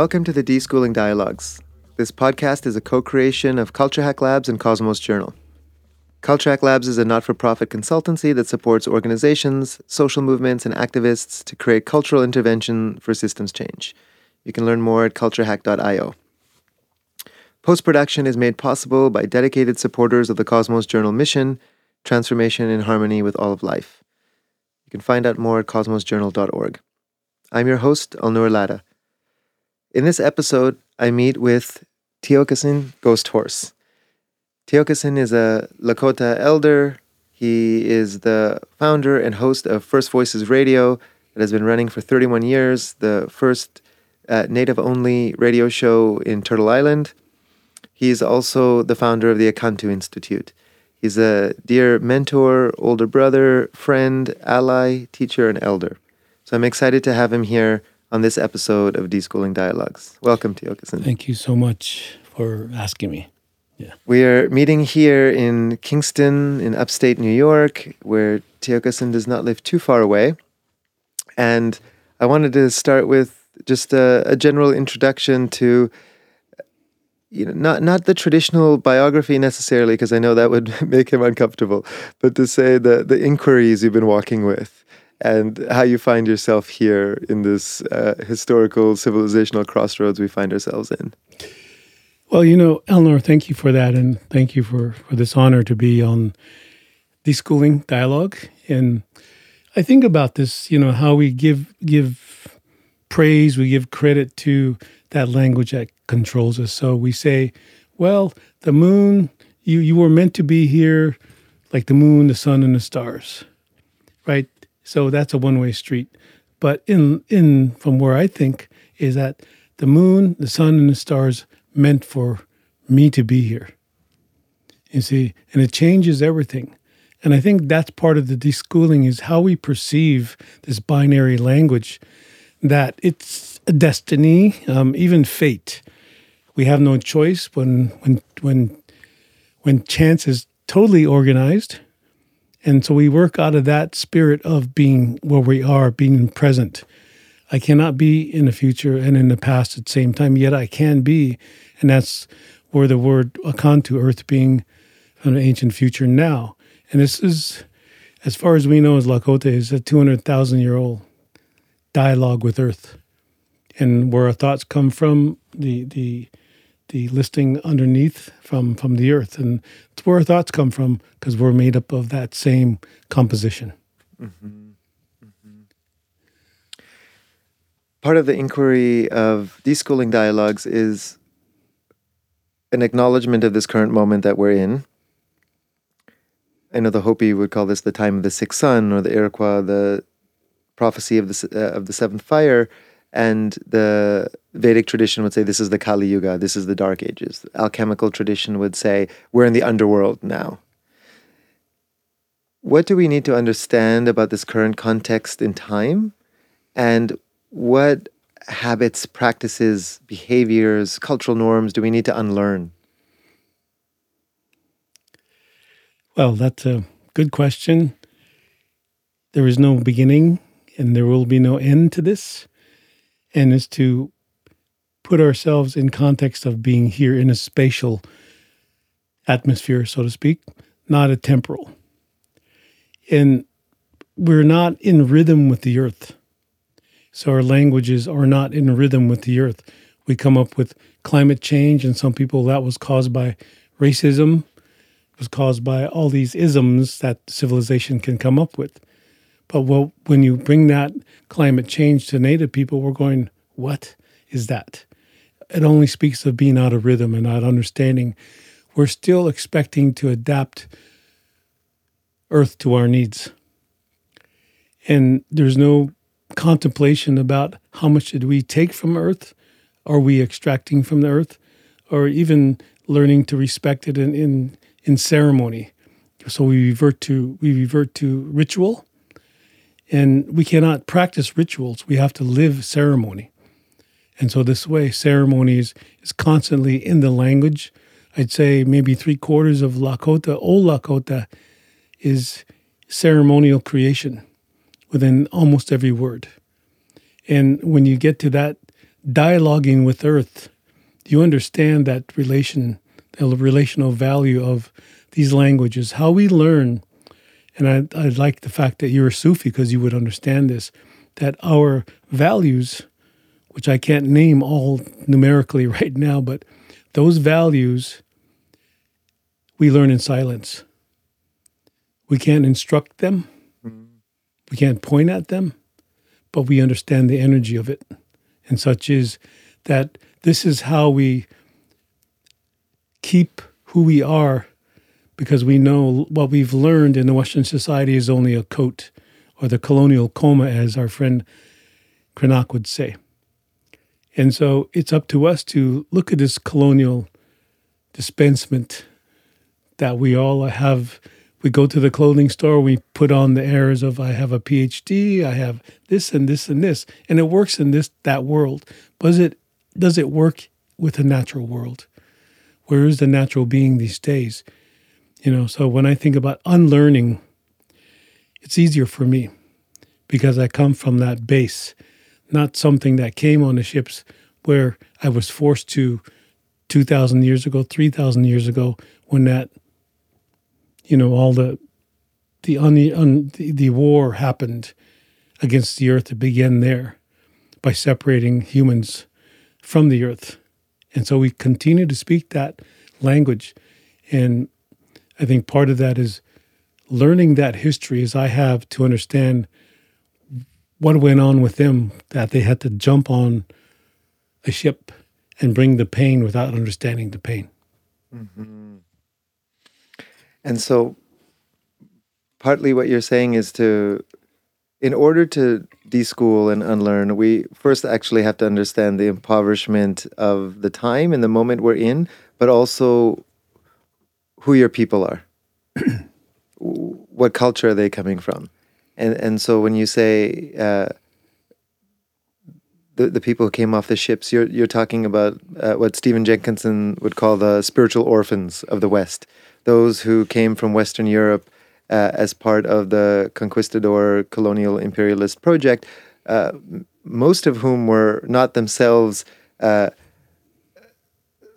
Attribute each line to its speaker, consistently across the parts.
Speaker 1: Welcome to the Deschooling Dialogues. This podcast is a co creation of Culture Hack Labs and Cosmos Journal. Culture Hack Labs is a not for profit consultancy that supports organizations, social movements, and activists to create cultural intervention for systems change. You can learn more at culturehack.io. Post production is made possible by dedicated supporters of the Cosmos Journal mission, transformation in harmony with all of life. You can find out more at cosmosjournal.org. I'm your host, Alnoor Ladha. In this episode, I meet with Tiokasin Ghosthorse. Tiokasin is a Lakota elder. He is the founder and host of First Voices Radio that has been running for 31 years, the first uh, native only radio show in Turtle Island. He's also the founder of the Akantu Institute. He's a dear mentor, older brother, friend, ally, teacher, and elder. So I'm excited to have him here on this episode of Deschooling Dialogues. Welcome, Tiokasin.
Speaker 2: Thank you so much for asking me.
Speaker 1: Yeah. We are meeting here in Kingston, in upstate New York, where Tiokasin does not live too far away. And I wanted to start with just a, a general introduction to you know not not the traditional biography necessarily because I know that would make him uncomfortable, but to say the the inquiries you've been walking with and how you find yourself here in this uh, historical civilizational crossroads we find ourselves in.
Speaker 2: Well, you know, Alnoor, thank you for that, and thank you for for this honor to be on Deschooling Dialogue. And I think about this, you know, how we give give praise, we give credit to that language that controls us. So we say, well, the moon, you you were meant to be here, like the moon, the sun, and the stars, right? So that's a one way street. But in in from where I think is that the moon, the sun, and the stars meant for me to be here. You see, and it changes everything. And I think that's part of the deschooling is how we perceive this binary language, that it's a destiny, um, even fate. We have no choice when when when when chance is totally organized. And so we work out of that spirit of being where we are, being present. I cannot be in the future and in the past at the same time, yet I can be. And that's where the word Akantu, earth being the ancient future now. And this is, as far as we know, as Lakota is a 200,000 year old dialogue with earth. And where our thoughts come from, the, the, the listing underneath from, from the earth. And it's where our thoughts come from because we're made up of that same composition. Mm-hmm.
Speaker 1: part of the inquiry of deschooling dialogues is an acknowledgement of this current moment that we're in. I know the Hopi would call this the time of the sixth sun, or the Iroquois the prophecy of the uh, of the seventh fire, and the Vedic tradition would say this is the Kali Yuga, this is the Dark Ages. The alchemical tradition would say we're in the underworld now. What do we need to understand about this current context in time, and what habits, practices, behaviors, cultural norms do we need to unlearn?
Speaker 2: Well, that's a good question. There is no beginning and there will be no end to this. And is to put ourselves in context of being here in a spatial atmosphere, so to speak, not a temporal. And we're not in rhythm with the earth. So our languages are not in rhythm with the earth. We come up with climate change, and some people that was caused by racism, was caused by all these isms that civilization can come up with. But well, when you bring that climate change to native people, we're going, what is that? It only speaks of being out of rhythm and not understanding. We're still expecting to adapt Earth to our needs. And there's no contemplation about how much did we take from earth are we extracting from the earth or even learning to respect it in, in, in ceremony so we revert to we revert to ritual and we cannot practice rituals we have to live ceremony and so this way ceremonies is constantly in the language i'd say maybe three quarters of lakota old lakota is ceremonial creation within almost every word. And when you get to that dialoguing with Earth, you understand that relation, the relational value of these languages, how we learn. And I, I like the fact that you're a Sufi because you would understand this, that our values, which I can't name all numerically right now, but those values we learn in silence. We can't instruct them, mm-hmm. we can't point at them, but we understand the energy of it. And such is that this is how we keep who we are because we know what we've learned in the Western society is only a coat or the colonial coma, as our friend Krenak would say. And so it's up to us to look at this colonial dispensement that we all have. We go to the clothing store, we put on the airs of I have a PhD, I have this and this and this, and it works in this that world. But it does it work with the natural world? Where is the natural being these days? You know, so when I think about unlearning, it's easier for me because I come from that base, not something that came on the ships where I was forced to 2,000 years ago, 3,000 years ago, when that, you know, all the the, un, un, the, the war happened against the earth. It began there by separating humans from the earth. And so we continue to speak that language. And I think part of that is learning that history as I have to understand what went on with them, that they had to jump on a ship and bring the pain without understanding the pain. Mm-hmm.
Speaker 1: And so, partly what you're saying is to, in order to deschool and unlearn, we first actually have to understand the impoverishment of the time and the moment we're in, but also who your people are. what culture are they coming from? And and so when you say uh, the the people who came off the ships, you're you're talking about uh, what Stephen Jenkinson would call the spiritual orphans of the West, those who came from Western Europe uh, as part of the conquistador colonial imperialist project, uh, most of whom were not themselves uh,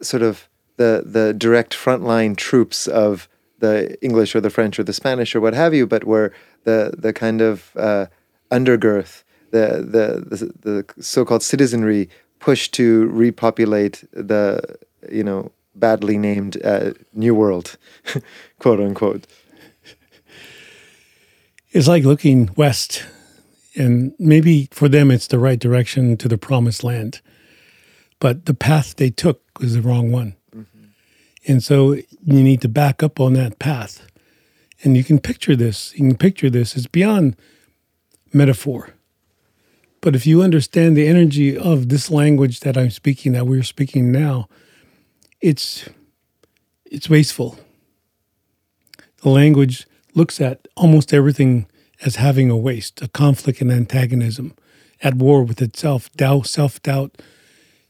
Speaker 1: sort of the the direct frontline troops of the English or the French or the Spanish or what have you, but were the the kind of uh, undergirth, the, the the the so-called citizenry pushed to repopulate the you know badly named uh, New World, quote unquote.
Speaker 2: It's like looking west, and maybe for them it's the right direction to the promised land, but the path they took was the wrong one. And so you need to back up on that path and you can picture this. You can picture this. It's beyond metaphor. But if you understand the energy of this language that I'm speaking, that we're speaking now, it's it's wasteful. The language looks at almost everything as having a waste, a conflict and antagonism, at war with itself. Doubt, self doubt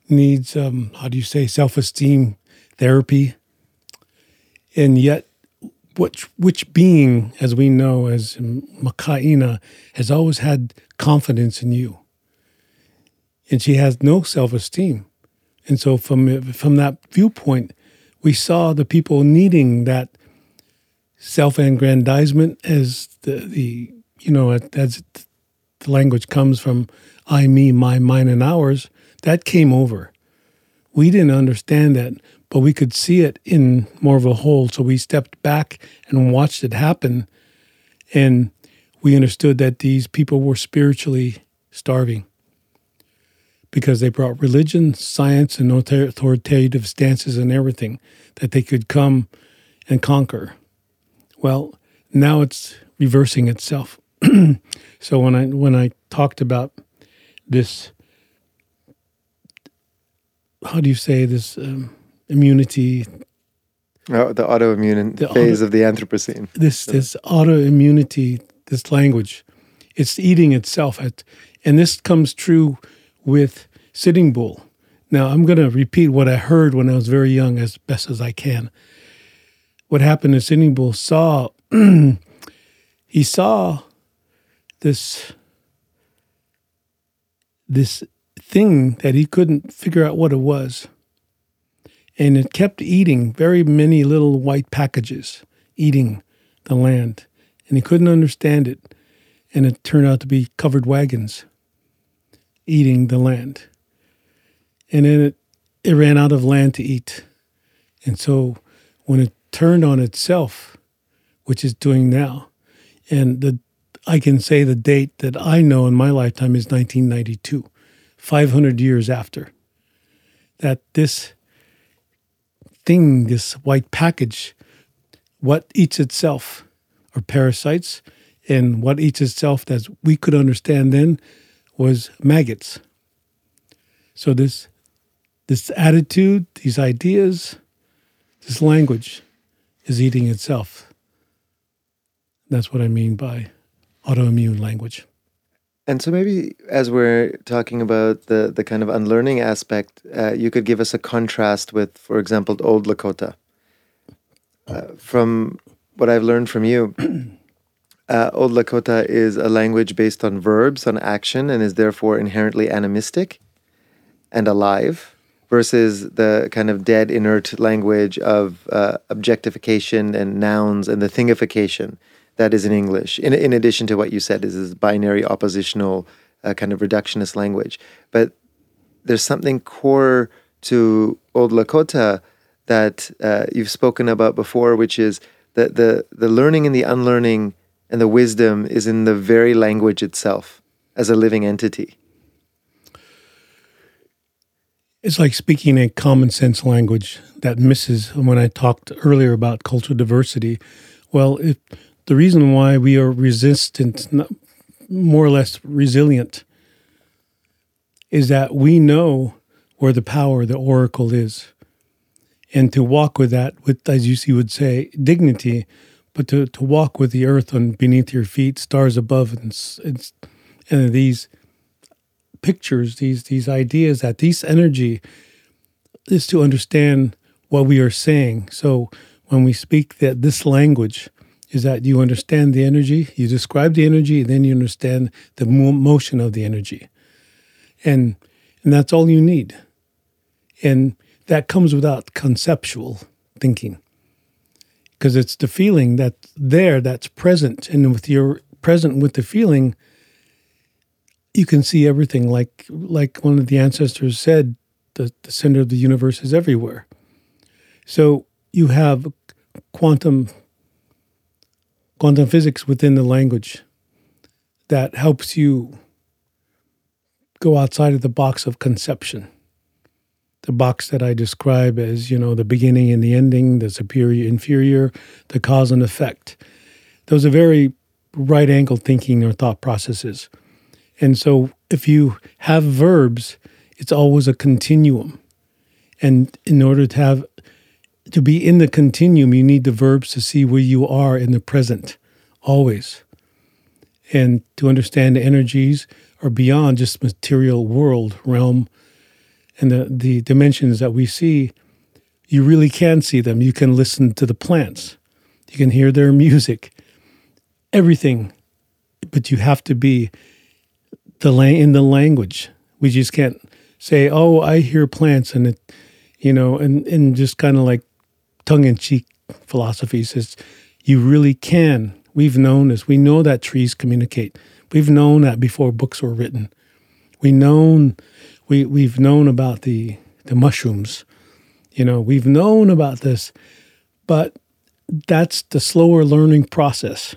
Speaker 2: needs, um, how do you say, self esteem therapy. And yet, which which being, as we know as Makaina, has always had confidence in you, and she has no self esteem, and so from from that viewpoint, we saw the people needing that self aggrandizement as the the you know as the language comes from I, me, my, mine, and ours. That came over. We didn't understand that but we could see it in more of a whole. So we stepped back and watched it happen. And we understood that these people were spiritually starving because they brought religion, science, and authoritative stances and everything that they could come and conquer. Well, now it's reversing itself. so when I when I talked about this, how do you say this? Um, immunity.
Speaker 1: Oh, the autoimmune the phase auto, of the Anthropocene.
Speaker 2: This this autoimmunity, this language, it's eating itself. At, and this comes true with Sitting Bull. Now I'm going to repeat what I heard when I was very young as best as I can. What happened is Sitting Bull saw he saw this this thing that he couldn't figure out what it was. And it kept eating very many little white packages, eating the land. And he couldn't understand it. And it turned out to be covered wagons eating the land. And then it, it ran out of land to eat. And so when it turned on itself, which it's doing now, and the I can say the date that I know in my lifetime is 1992, 500 years after. That this thing, this white package, what eats itself are parasites, and what eats itself that we could understand then was maggots. So this this attitude, these ideas, this language is eating itself. That's what I mean by autoimmune language.
Speaker 1: And so maybe as we're talking about the, the kind of unlearning aspect, uh, you could give us a contrast with, for example, Old Lakota. Uh, from what I've learned from you, uh, Old Lakota is a language based on verbs, on action, and is therefore inherently animistic and alive, versus the kind of dead, inert language of uh, objectification and nouns and the thingification that is in English. In, in addition to what you said, is this binary oppositional uh, kind of reductionist language. But there's something core to Old Lakota that uh, you've spoken about before, which is that the the learning and the unlearning and the wisdom is in the very language itself as a living entity.
Speaker 2: It's like speaking a common sense language that misses when I talked earlier about cultural diversity. Well, if the reason why we are resistant, more or less resilient, is that we know where the power, the oracle is. And to walk with that, with as you see would say, dignity, but to, to walk with the earth on beneath your feet, stars above, and, and, and these pictures, these these ideas, that this energy is to understand what we are saying. So when we speak that this language, is that you understand the energy, you describe the energy, and then you understand the motion of the energy. And, and that's all you need. And that comes without conceptual thinking because it's the feeling that's there that's present. And with your present with the feeling, you can see everything like like one of the ancestors said the, the center of the universe is everywhere so you have quantum quantum physics within the language that helps you go outside of the box of conception. The box that I describe as, you know, the beginning and the ending, the superior, inferior, the cause and effect. Those are very right angle thinking or thought processes. And so if you have verbs, it's always a continuum. And in order to have to be in the continuum, you need the verbs to see where you are in the present, always. And to understand the energies are beyond just material world, realm, and the, the dimensions that we see, you really can see them. You can listen to the plants, you can hear their music, everything. But you have to be the la- in the language. We just can't say, "Oh, I hear plants," and it, you know, and and just kind of like tongue in cheek philosophy says you really can. We've known this. We know that trees communicate. We've known that before books were written. We known we we've known about the the mushrooms. You know, we've known about this, but that's the slower learning process.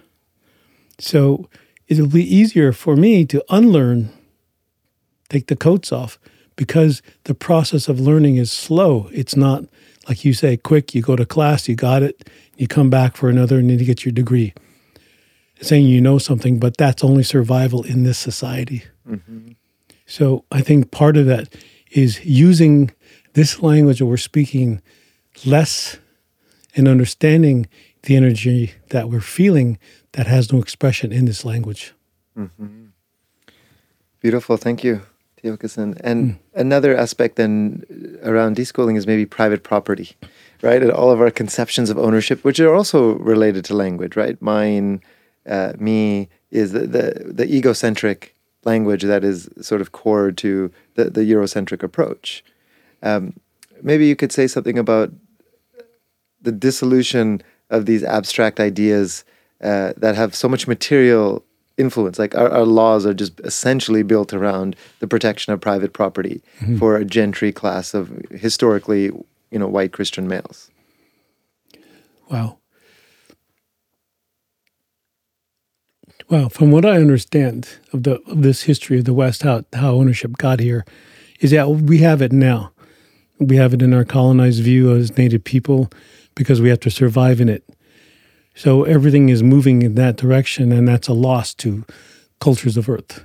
Speaker 2: So it'll be easier for me to unlearn, take the coats off, because the process of learning is slow. It's not like you say, quick, you go to class, you got it, you come back for another, and then you get your degree. Saying you know something, but that's only survival in this society. Mm-hmm. So I think part of that is using this language that we're speaking less and understanding the energy that we're feeling that has no expression in this language.
Speaker 1: Mm-hmm. Beautiful. Thank you. Tiokasin. And mm. another aspect then around deschooling is maybe private property, right? And all of our conceptions of ownership, which are also related to language, right? Mine, uh, me, is the, the, the egocentric language that is sort of core to the, the Eurocentric approach. Um, maybe you could say something about the dissolution of these abstract ideas uh, that have so much material influence. Like our, our, laws are just essentially built around the protection of private property mm-hmm. for a gentry class of historically, you know, white Christian males.
Speaker 2: Wow. Well, from what I understand of the of this history of the West, how how ownership got here, is that we have it now. We have it in our colonized view as Native people because we have to survive in it. So everything is moving in that direction, and that's a loss to cultures of Earth.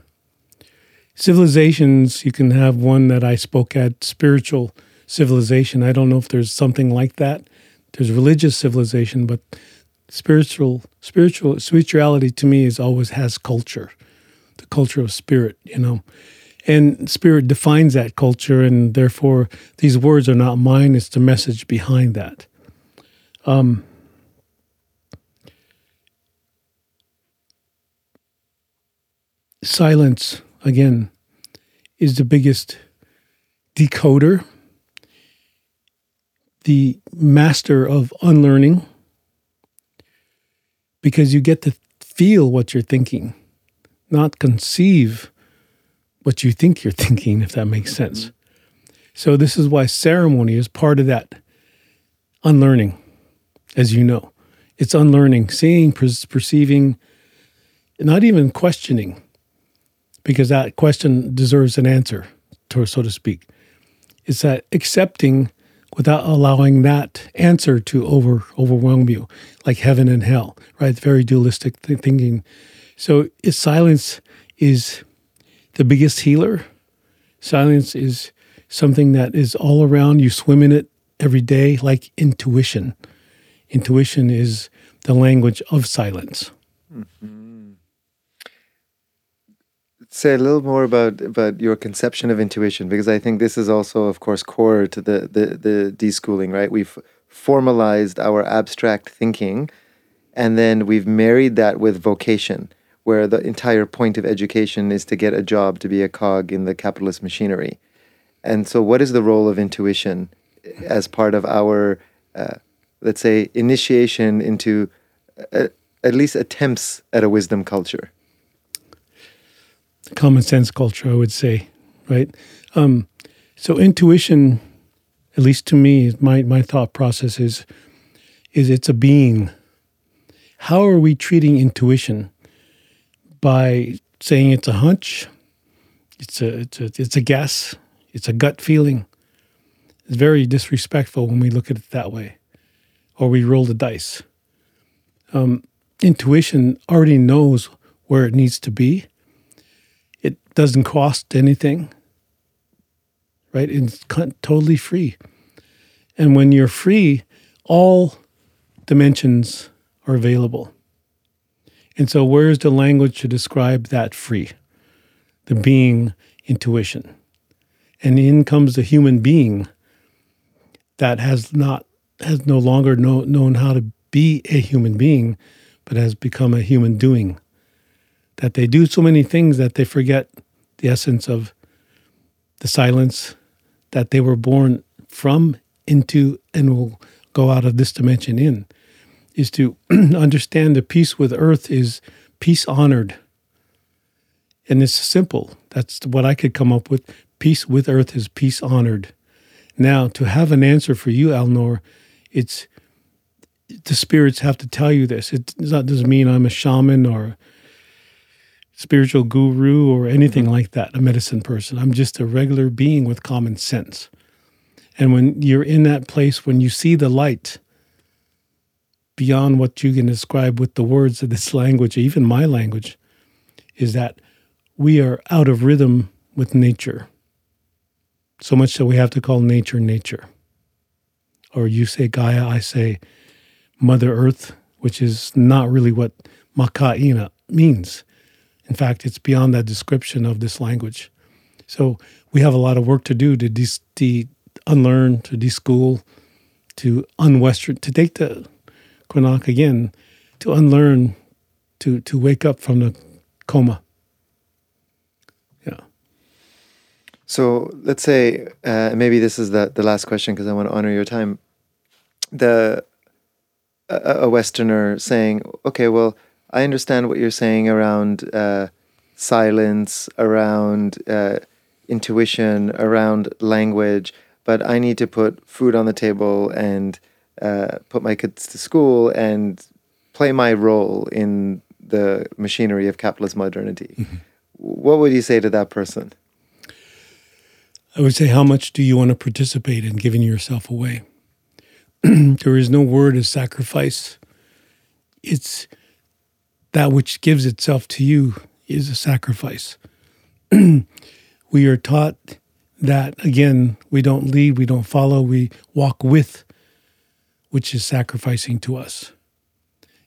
Speaker 2: Civilizations, you can have one that I spoke at, spiritual civilization. I don't know if there's something like that. There's religious civilization, but spiritual spiritual spirituality to me is always has culture the culture of spirit you know and spirit defines that culture and therefore these words are not mine it's the message behind that um, silence again is the biggest decoder the master of unlearning because you get to feel what you're thinking, not conceive what you think you're thinking, if that makes sense. Mm-hmm. So, this is why ceremony is part of that unlearning, as you know. It's unlearning, seeing, perceiving, not even questioning, because that question deserves an answer, to, so to speak. It's that accepting without allowing that answer to over overwhelm you, like heaven and hell, right? Very dualistic thinking. So silence is the biggest healer. Silence is something that is all around. You swim in it every day, like intuition. Intuition is the language of silence. Mm-hmm
Speaker 1: say a little more about about your conception of intuition because I think this is also, of course, core to the the, the deschooling. Right, we've formalized our abstract thinking, and then we've married that with vocation, where the entire point of education is to get a job, to be a cog in the capitalist machinery. And so, what is the role of intuition as part of our, uh, let's say, initiation into uh, at least attempts at a wisdom culture?
Speaker 2: Common sense culture, I would say, right? Um, so intuition, at least to me, my my thought process is is it's a being. How are we treating intuition? By saying it's a hunch, it's a it's a it's a guess, it's a gut feeling. It's very disrespectful when we look at it that way, or we roll the dice. Um, intuition already knows where it needs to be doesn't cost anything, right? It's totally free. And when you're free, all dimensions are available. And so, where's the language to describe that free? The being intuition. And in comes the human being that has not, has no longer know, known how to be a human being, but has become a human doing that they do so many things that they forget the essence of the silence that they were born from, into, and will go out of this dimension in, is to understand the peace with earth is peace honored. And it's simple. That's what I could come up with. Peace with earth is peace honored. Now, to have an answer for you, Alnoor, it's the spirits have to tell you this. It doesn't mean I'm a shaman or spiritual guru or anything mm-hmm. like that, a medicine person. I'm just a regular being with common sense. And when you're in that place, when you see the light beyond what you can describe with the words of this language, even my language, is that we are out of rhythm with nature. So much that we have to call nature nature. Or you say Gaia, I say Mother Earth, which is not really what Maka'ina means. In fact, it's beyond that description of this language. So we have a lot of work to do to de- de- unlearn, to deschool, to unwestern, to take the Krenak again, to unlearn, to to wake up from the coma. Yeah.
Speaker 1: So let's say uh, maybe this is the the last question because I want to honor your time. The a, a Westerner saying, "Okay, well, I understand what you're saying around uh, silence, around uh, intuition, around language, but I need to put food on the table and uh, put my kids to school and play my role in the machinery of capitalist modernity." Mm-hmm. What would you say to that person?
Speaker 2: I would say, how much do you want to participate in giving yourself away? there is no word as sacrifice. It's that which gives itself to you is a sacrifice. we are taught that, again, we don't lead, we don't follow, we walk with, which is sacrificing to us.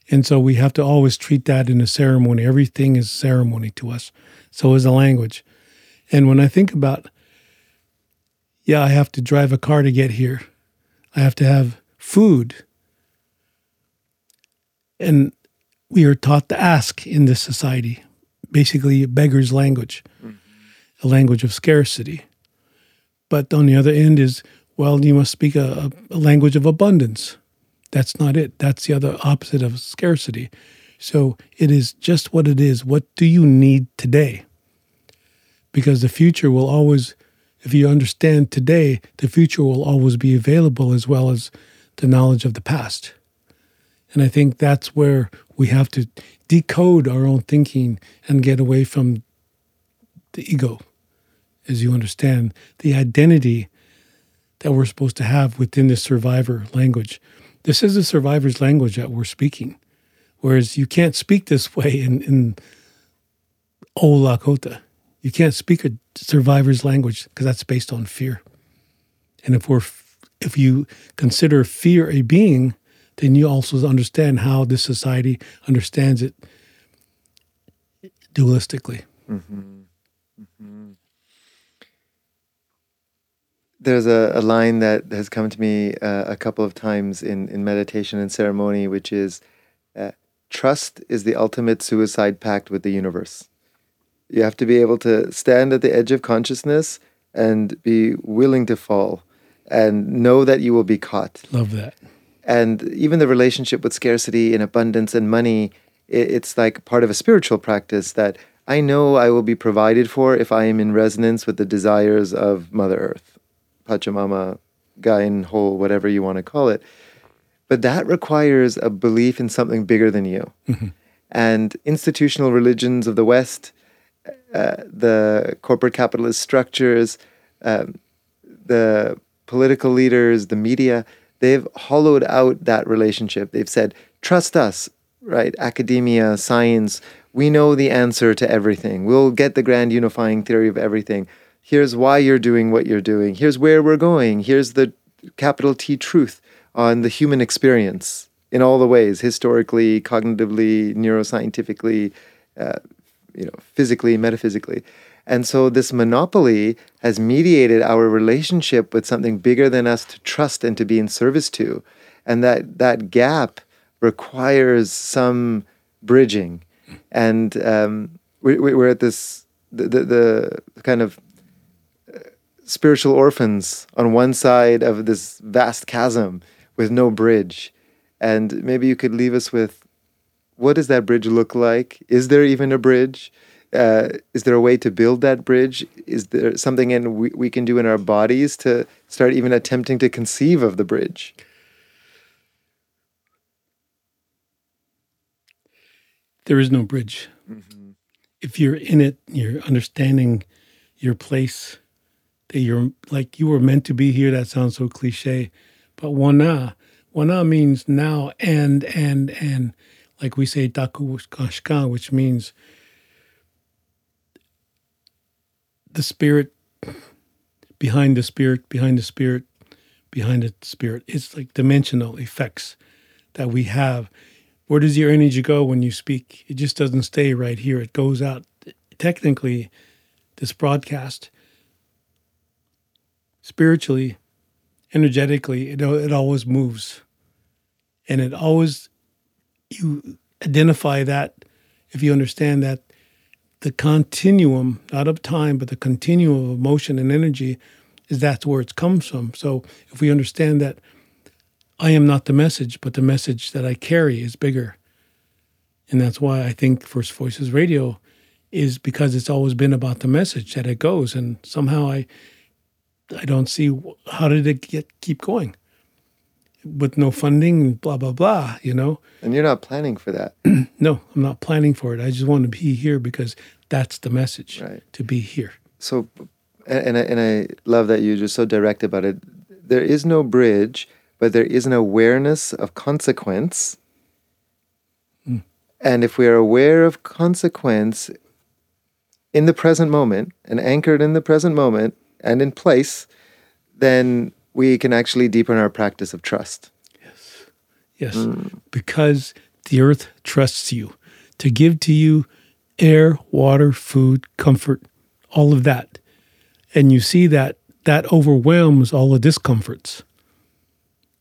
Speaker 2: And so we have to always treat that in a ceremony. Everything is ceremony to us. So is the language. And when I think about yeah, I have to drive a car to get here. I have to have food. And we are taught to ask in this society, basically a beggar's language, mm-hmm. a language of scarcity. But on the other end is, well, you must speak a, a language of abundance. That's not it. That's the other opposite of scarcity. So it is just what it is. What do you need today? Because the future will always if you understand today, the future will always be available as well as the knowledge of the past. And I think that's where we have to decode our own thinking and get away from the ego, as you understand, the identity that we're supposed to have within the survivor language. This is the survivor's language that we're speaking. Whereas you can't speak this way in, in old Lakota. You can't speak a survivor's language because that's based on fear. And if we're if you consider fear a being, then you also understand how this society understands it dualistically. Mm-hmm. Mm-hmm.
Speaker 1: There's a, a, line that has come to me uh, a couple of times in, in meditation and ceremony, which is uh, trust is the ultimate suicide pact with the universe. You have to be able to stand at the edge of consciousness and be willing to fall and know that you will be caught.
Speaker 2: Love that.
Speaker 1: And even the relationship with scarcity and abundance and money, it's like part of a spiritual practice that I know I will be provided for if I am in resonance with the desires of Mother Earth, Pachamama, Gaia, Whole, whatever you want to call it. But that requires a belief in something bigger than you. Mm-hmm. And institutional religions of the West uh, the corporate capitalist structures, um, the political leaders, the media, they've hollowed out that relationship. They've said, trust us, right? Academia, science, we know the answer to everything. We'll get the grand unifying theory of everything. Here's why you're doing what you're doing. Here's where we're going. Here's the capital T truth on the human experience in all the ways historically, cognitively, neuroscientifically, uh, you know, physically, metaphysically. And so this monopoly has mediated our relationship with something bigger than us to trust and to be in service to. And that that gap requires some bridging. And um, we, we're at this, the, the, the kind of uh, spiritual orphans on one side of this vast chasm with no bridge. And maybe you could leave us with what does that bridge look like? Is there even a bridge? Uh, is there a way to build that bridge? Is there something in we, we can do in our bodies to start even attempting to conceive of the bridge?
Speaker 2: There is no bridge. Mm-hmm. If you're in it, you're understanding your place, that you're like you were meant to be here. That sounds so cliche, but wana, wana means now and and and like we say kashka, which means the spirit behind the spirit, behind the spirit, behind the spirit. It's like dimensional effects that we have. Where does your energy go when you speak? It just doesn't stay right here. It goes out. Technically, this broadcast, spiritually, energetically, it, it always moves. And it always you identify that if you understand that the continuum, not of time, but the continuum of emotion and energy, is that's where it comes from. So if we understand that I am not the message, but the message that I carry is bigger. And that's why I think First Voices Radio is because it's always been about the message that it goes. And somehow I I don't see how did it get keep going with no funding, blah blah blah. You know.
Speaker 1: And you're not planning for that.
Speaker 2: no, I'm not planning for it. I just want to be here because that's the message.
Speaker 1: Right.
Speaker 2: To be here.
Speaker 1: So, and I, and I love that you're just so direct about it. There is no bridge, but there is an awareness of consequence.
Speaker 2: Mm.
Speaker 1: And if we are aware of consequence in the present moment and anchored in the present moment, and in place, then we can actually deepen our practice of trust.
Speaker 2: Yes. Yes. Because the earth trusts you to give to you air, water, food, comfort, all of that. And you see that that overwhelms all the discomforts.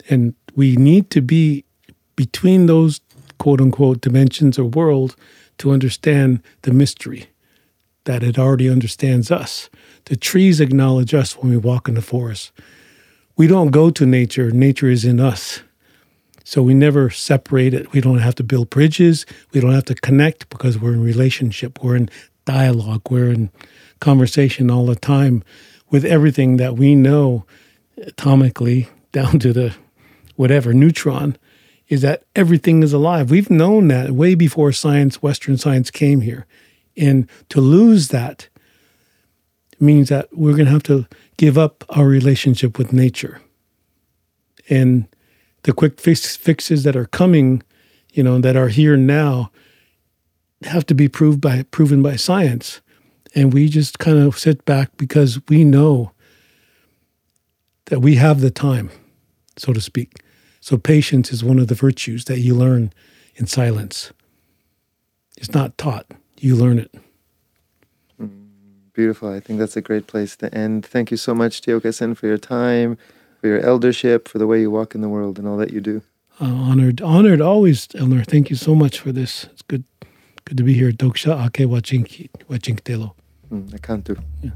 Speaker 2: And we need to be between those quote unquote dimensions or world to understand the mystery that it already understands us. The trees acknowledge us when we walk in the forest. We don't go to nature, nature is in us. So we never separate it. We don't have to build bridges. We don't have to connect because we're in relationship. We're in dialogue. We're in conversation all the time with everything that we know atomically down to the whatever neutron is that everything is alive. We've known that way before science, Western science came here. And to lose that means that we're going to have to give up our relationship with nature. And the quick fix, fixes that are coming, you know, that are here now, have to be proved by proven by science. And we just kind of sit back because we know that we have the time, so to speak. So patience is one of the virtues that you learn in silence. It's not taught, you learn it.
Speaker 1: Beautiful. I think that's a great place to end. Thank you so much, Tiokasin, for your time, for your eldership, for the way you walk in the world and all that you do.
Speaker 2: Uh, honored, honored always, Alnoor. Thank you so much for this. It's good, good to be here. Doksha ake wachink, wachinkitelo.
Speaker 1: Mm, I can't do.
Speaker 2: Yeah.